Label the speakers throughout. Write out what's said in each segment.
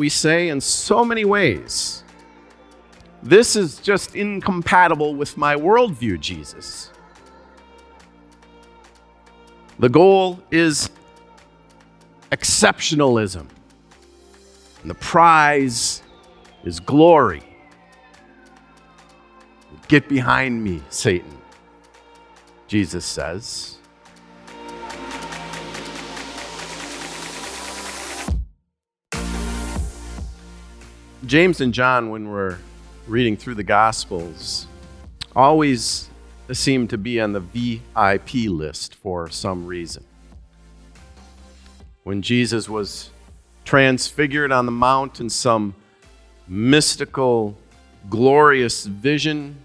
Speaker 1: we say in so many ways, this is just incompatible with my worldview, Jesus. The goal is exceptionalism, and the prize is glory. Get behind me, Satan, Jesus says. James and John, when we're reading through the Gospels, always seem to be on the VIP list for some reason. When Jesus was transfigured on the mount in some mystical, glorious vision,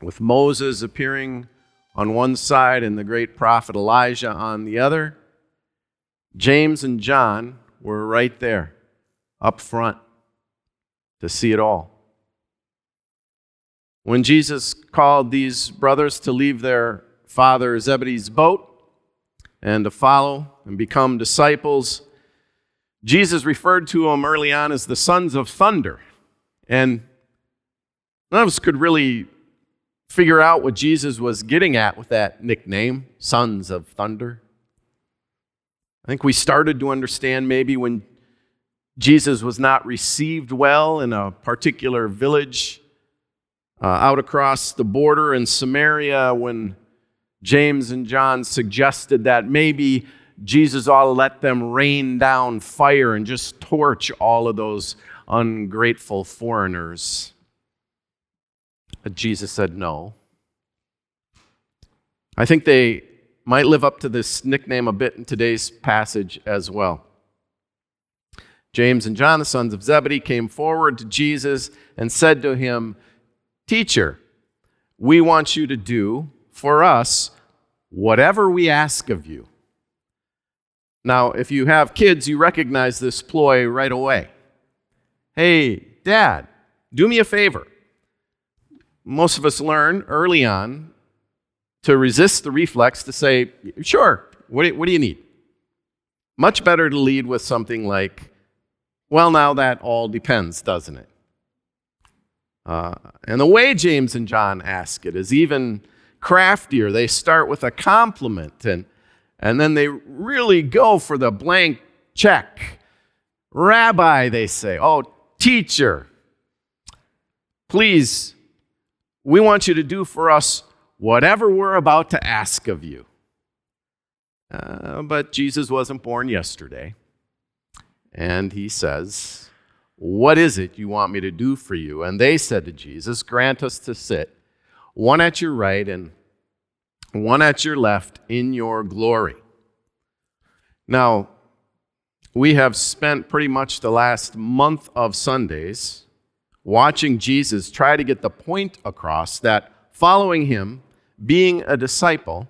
Speaker 1: with Moses appearing on one side and the great prophet Elijah on the other, James and John were right there, up front to see it all. When Jesus called these brothers to leave their father Zebedee's boat and to follow and become disciples, Jesus referred to them early on as the sons of thunder. And none of us could really figure out what Jesus was getting at with that nickname, sons of thunder. I think we started to understand maybe when Jesus was not received well in a particular village uh, out across the border in Samaria when James and John suggested that maybe Jesus ought to let them rain down fire and just torch all of those ungrateful foreigners. But Jesus said no. I think they might live up to this nickname a bit in today's passage as well. James and John, the sons of Zebedee, came forward to Jesus and said to him, Teacher, we want you to do for us whatever we ask of you. Now, if you have kids, you recognize this ploy right away. Hey, Dad, do me a favor. Most of us learn early on to resist the reflex to say, Sure, what do, you need? Much better to lead with something like, well, now that all depends, doesn't it? Uh, and the way James and John ask it is even craftier. They start with a compliment and, and then they really go for the blank check. Rabbi, they say. Oh, teacher, please, we want you to do for us whatever we're about to ask of you. Uh, but Jesus wasn't born yesterday. And he says, What is it you want me to do for you? And they said to Jesus, Grant us to sit, one at your right and one at your left in your glory. Now, we have spent pretty much the last month of Sundays watching Jesus try to get the point across that following him, being a disciple,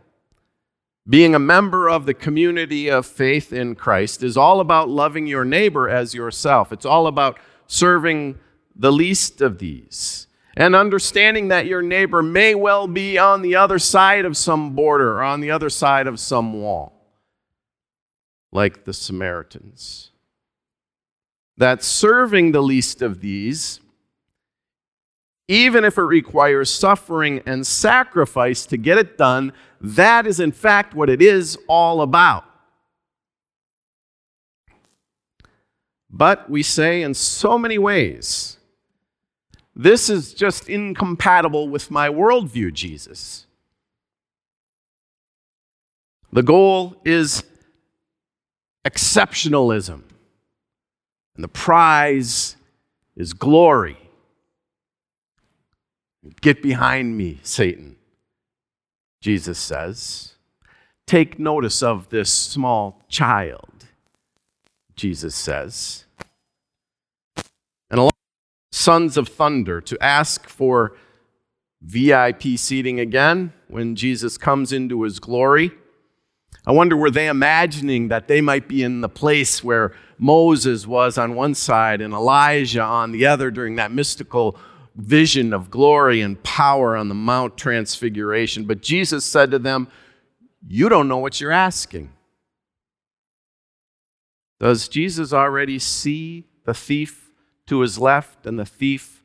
Speaker 1: being a member of the community of faith in Christ is all about loving your neighbor as yourself. It's all about serving the least of these and understanding that your neighbor may well be on the other side of some border or on the other side of some wall, like the Samaritans. That serving the least of these even if it requires suffering and sacrifice to get it done, that is in fact what it is all about. But we say in so many ways, this is just incompatible with my worldview, Jesus. The goal is exceptionalism, and the prize is glory. Get behind me, Satan, Jesus says. Take notice of this small child, Jesus says. And along sons of thunder to ask for VIP seating again when Jesus comes into his glory. I wonder, were they imagining that they might be in the place where Moses was on one side and Elijah on the other during that mystical vision of glory and power on the Mount Transfiguration. But Jesus said to them, You don't know what you're asking. Does Jesus already see the thief to his left and the thief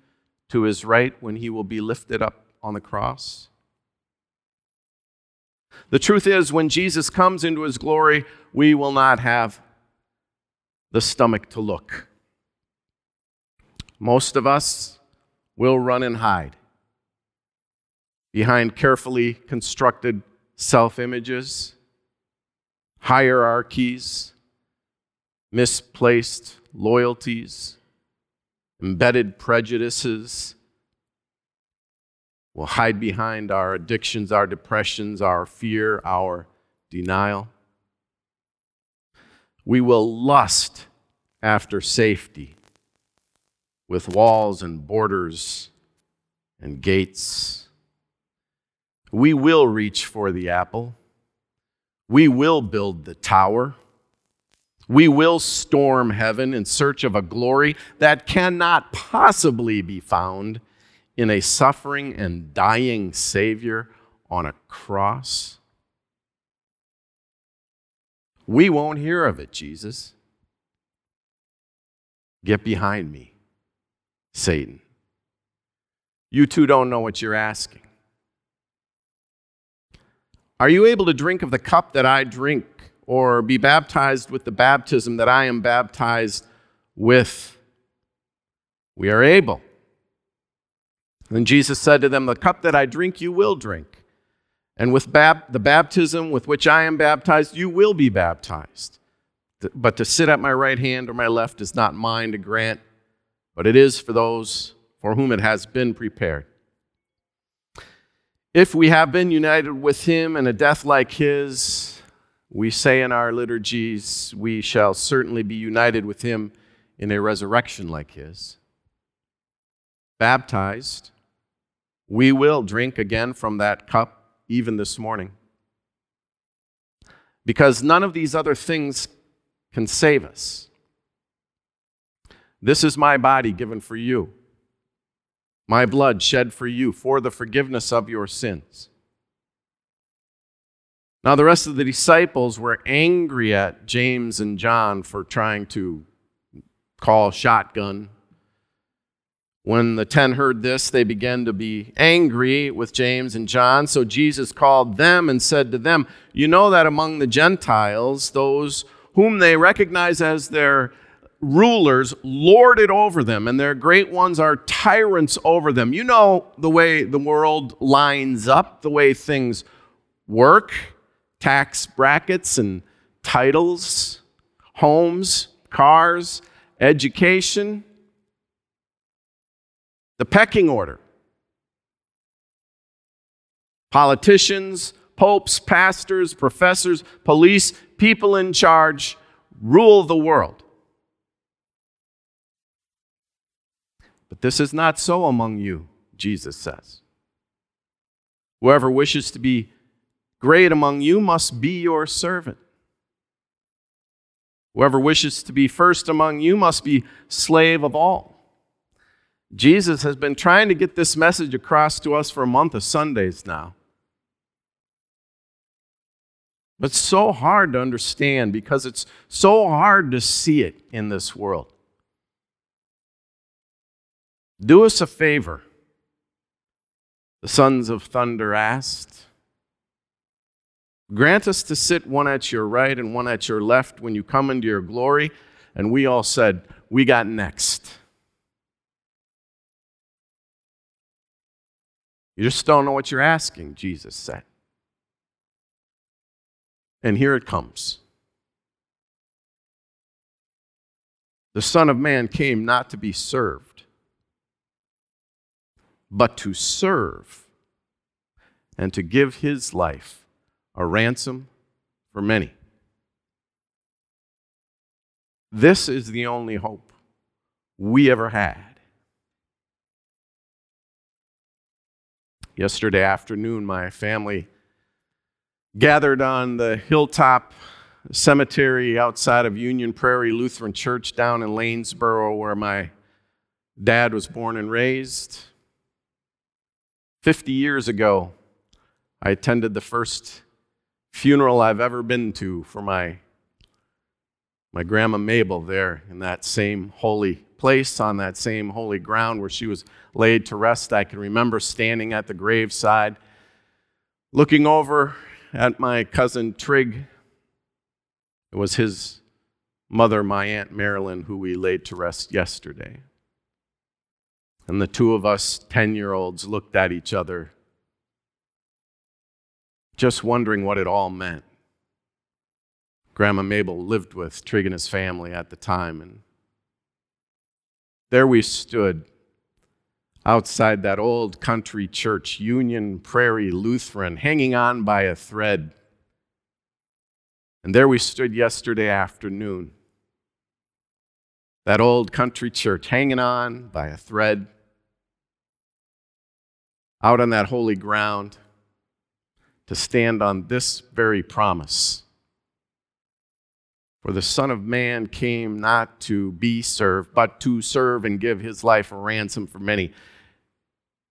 Speaker 1: to his right when he will be lifted up on the cross? The truth is, when Jesus comes into his glory, we will not have the stomach to look. Most of us will run and hide behind carefully constructed self images, hierarchies, misplaced loyalties, embedded prejudices. We'll hide behind our addictions, our depressions, our fear, our denial. We will lust after safety with walls and borders and gates. We will reach for the apple. We will build the tower. We will storm heaven in search of a glory that cannot possibly be found in a suffering and dying Savior on a cross. We won't hear of it, Jesus. Get behind me, Satan. You too don't know what you're asking. Are you able to drink of the cup that I drink, or be baptized with the baptism that I am baptized with? We are able. Then Jesus said to them, The cup that I drink, you will drink. And with the baptism with which I am baptized, you will be baptized. But to sit at my right hand or my left is not mine to grant, but it is for those for whom it has been prepared. If we have been united with him in a death like his, we say in our liturgies, we shall certainly be united with him in a resurrection like his. Baptized, we will drink again from that cup even this morning. Because none of these other things can save us. This is my body given for you my blood shed for you for the forgiveness of your sins. Now, the rest of the disciples were angry at James and John for trying to call shotgun. When the ten heard this, they began to be angry with James and John. So Jesus called them and said to them, You know that among the Gentiles, those whom they recognize as their rulers lord it over them, and their great ones are tyrants over them. You know the way the world lines up, the way things work tax brackets and titles, homes, cars, education, the pecking order. Politicians, popes, pastors, professors, police, people in charge rule the world. But this is not so among you, Jesus says. Whoever wishes to be great among you must be your servant. Whoever wishes to be first among you must be slave of all. Jesus has been trying to get this message across to us for a month of Sundays now. But so hard to understand because it's so hard to see it in this world. Do us a favor, the sons of thunder asked. Grant us to sit one at your right and one at your left when you come into your glory. And we all said, We got next. You just don't know what you're asking, Jesus said. And here it comes. The Son of Man came not to be served but to serve and to give his life a ransom for many. This is the only hope we ever had. Yesterday afternoon, my family gathered on the hilltop cemetery outside of Union Prairie Lutheran Church down in Lanesboro, where my dad was born and raised. 50 years ago, I attended the first funeral I've ever been to for my my grandma Mabel there in that same holy place, on that same holy ground where she was laid to rest. I can remember standing at the graveside, looking over at my cousin Trig. It was his mother, my Aunt Marilyn, who we laid to rest yesterday. And the two of us 10 year olds looked at each other, just wondering what it all meant. Grandma Mabel lived with Trig and his family at the time. And there we stood outside that old country church, Union Prairie Lutheran, hanging on by a thread. And there we stood yesterday afternoon, that old country church, hanging on by a thread, out on that holy ground, to stand on this very promise for the Son of Man came not to be served, but to serve and give his life a ransom for many.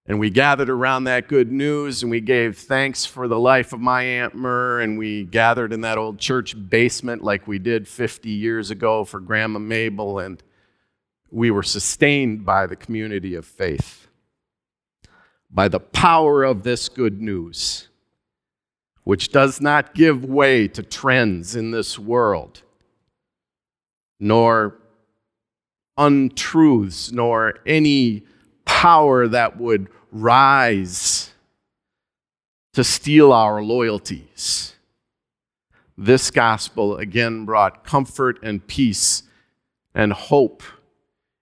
Speaker 1: And we gathered around that good news and we gave thanks for the life of my Aunt Mur. And we gathered in that old church basement like we did 50 years ago for Grandma Mabel. And we were sustained by the community of faith, by the power of this good news, which does not give way to trends in this world nor untruths, nor any power that would rise to steal our loyalties. This gospel again brought comfort and peace and hope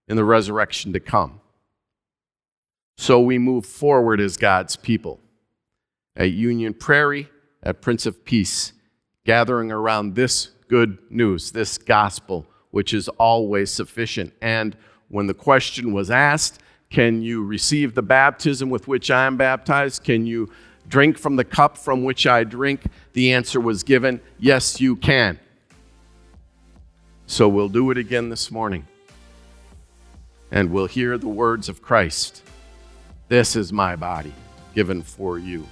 Speaker 1: in the resurrection to come. So we move forward as God's people at Union Prairie, at Prince of Peace, gathering around this good news, this gospel which is always sufficient. And when the question was asked, Can you receive the baptism with which I am baptized? Can you drink from the cup from which I drink? The answer was given Yes, you can. So we'll do it again this morning. And we'll hear the words of Christ This is my body given for you.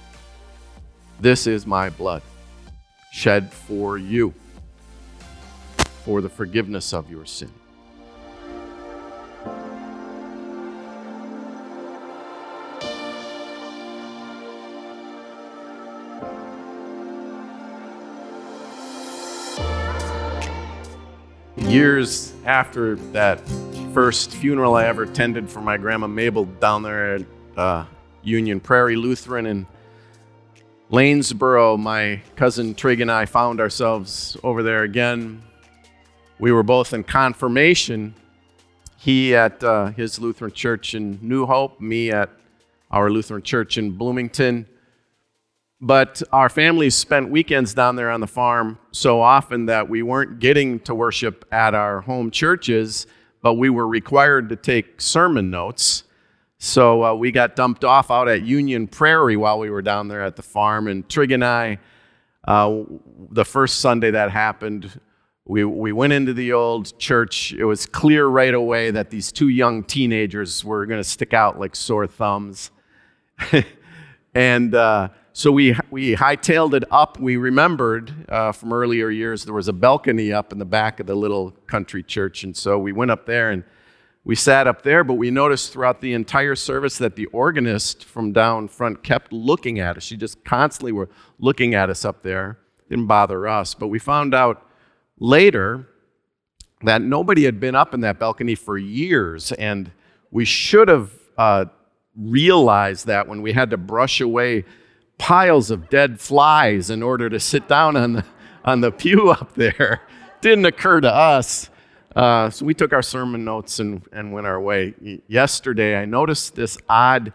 Speaker 1: This is my blood shed for you for the forgiveness of your sin. Years after that first funeral I ever attended for my grandma Mabel down there uh, Union Prairie Lutheran in Lanesboro, my cousin Trig and I found ourselves over there again we were both in confirmation. He at uh, his Lutheran church in New Hope, me at our Lutheran church in Bloomington. But our families spent weekends down there on the farm so often that we weren't getting to worship at our home churches, but we were required to take sermon notes. So uh, we got dumped off out at Union Prairie while we were down there at the farm. And Trig and I, uh, the first Sunday that happened, we, we went into the old church. It was clear right away that these two young teenagers were going to stick out like sore thumbs. and uh, so we, we hightailed it up. We remembered uh, from earlier years there was a balcony up in the back of the little country church. And so we went up there and we sat up there, but we noticed throughout the entire service that the organist from down front kept looking at us. She just constantly were looking at us up there. Didn't bother us, but we found out later that nobody had been up in that balcony for years, and we should have uh, realized that when we had to brush away piles of dead flies in order to sit down on the, on the pew up there. Didn't occur to us. Uh, so we took our sermon notes and, and went our way. Yesterday, I noticed this odd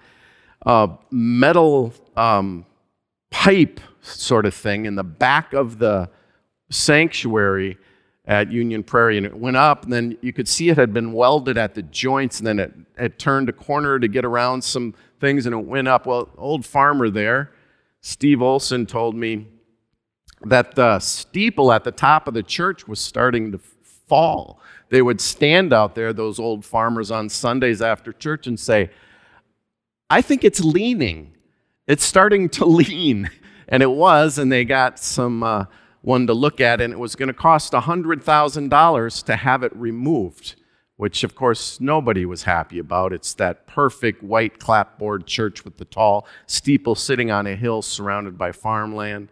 Speaker 1: uh, metal um, pipe sort of thing in the back of the sanctuary at Union Prairie, and it went up, and then you could see it had been welded at the joints, and then it, it turned a corner to get around some things, and it went up. Well, old farmer there, Steve Olson, told me that the steeple at the top of the church was starting to fall. They would stand out there, those old farmers, on Sundays after church and say, I think it's leaning. It's starting to lean. And it was, and they got some. Uh, one to look at, and it was going to cost $100,000 to have it removed, which, of course, nobody was happy about. It's that perfect white clapboard church with the tall steeple sitting on a hill surrounded by farmland.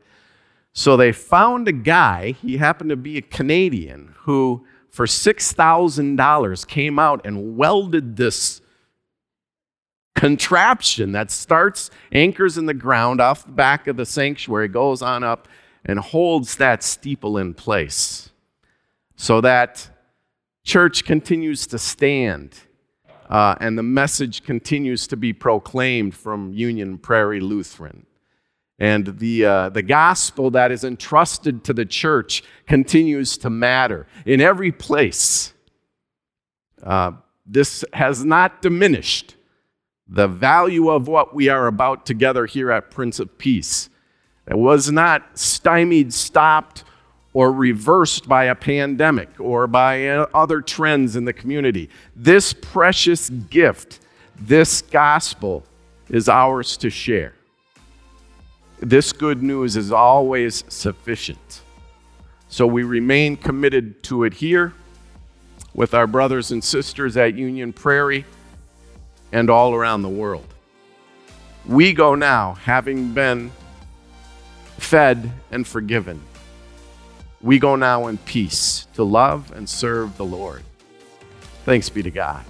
Speaker 1: So they found a guy, he happened to be a Canadian, who for $6,000 came out and welded this contraption that starts, anchors in the ground off the back of the sanctuary, goes on up, and holds that steeple in place so that church continues to stand uh, and the message continues to be proclaimed from Union Prairie Lutheran. And the, uh, the gospel that is entrusted to the church continues to matter in every place. Uh, this has not diminished the value of what we are about together here at Prince of Peace. It was not stymied, stopped, or reversed by a pandemic or by uh, other trends in the community. This precious gift, this gospel, is ours to share. This good news is always sufficient. So we remain committed to it here with our brothers and sisters at Union Prairie and all around the world. We go now, having been fed and forgiven. We go now in peace to love and serve the Lord. Thanks be to God.